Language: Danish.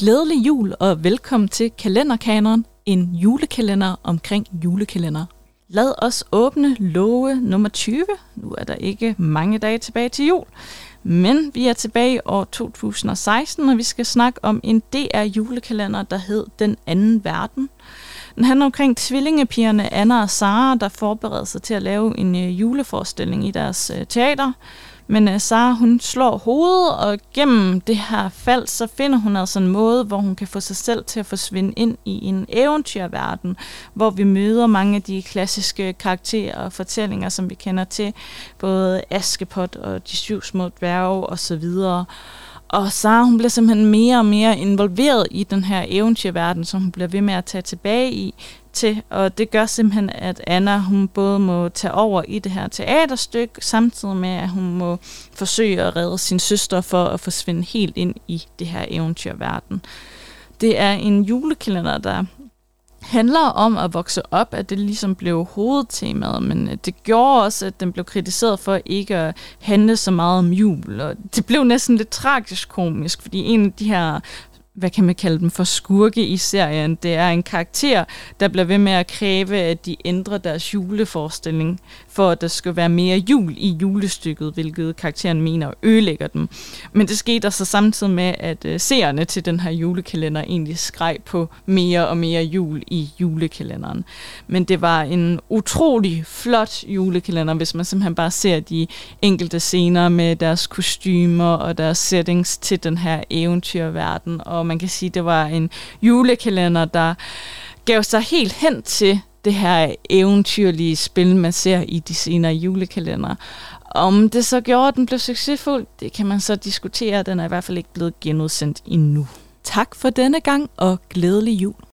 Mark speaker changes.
Speaker 1: Glædelig jul og velkommen til Kalenderkaneren, en julekalender omkring julekalender. Lad os åbne love nummer 20. Nu er der ikke mange dage tilbage til jul, men vi er tilbage i år 2016, og vi skal snakke om en DR julekalender, der hed Den anden verden. Den handler omkring tvillingepigerne Anna og Sara, der forbereder sig til at lave en øh, juleforestilling i deres øh, teater. Men uh, Sara, hun slår hovedet, og gennem det her fald, så finder hun altså en måde, hvor hun kan få sig selv til at forsvinde ind i en eventyrverden, hvor vi møder mange af de klassiske karakterer og fortællinger, som vi kender til, både Askepot og de syv små dværge osv., og Sara, hun bliver simpelthen mere og mere involveret i den her eventyrverden, som hun bliver ved med at tage tilbage i til. Og det gør simpelthen, at Anna hun både må tage over i det her teaterstykke, samtidig med, at hun må forsøge at redde sin søster for at forsvinde helt ind i det her eventyrverden. Det er en julekalender, der handler om at vokse op, at det ligesom blev hovedtemaet, men øh, det gjorde også, at den blev kritiseret for ikke at handle så meget om jul, og det blev næsten lidt tragisk komisk, fordi en af de her hvad kan man kalde dem for skurke i serien. Det er en karakter, der bliver ved med at kræve, at de ændrer deres juleforestilling, for at der skal være mere jul i julestykket, hvilket karakteren mener ødelægger dem. Men det skete der så samtidig med, at øh, seerne til den her julekalender egentlig skreg på mere og mere jul i julekalenderen. Men det var en utrolig flot julekalender, hvis man simpelthen bare ser de enkelte scener med deres kostymer og deres settings til den her eventyrverden, og man kan sige, det var en julekalender, der gav sig helt hen til det her eventyrlige spil, man ser i de senere julekalender. Om det så gjorde, at den blev succesfuld, det kan man så diskutere. Den er i hvert fald ikke blevet genudsendt endnu. Tak for denne gang, og glædelig jul.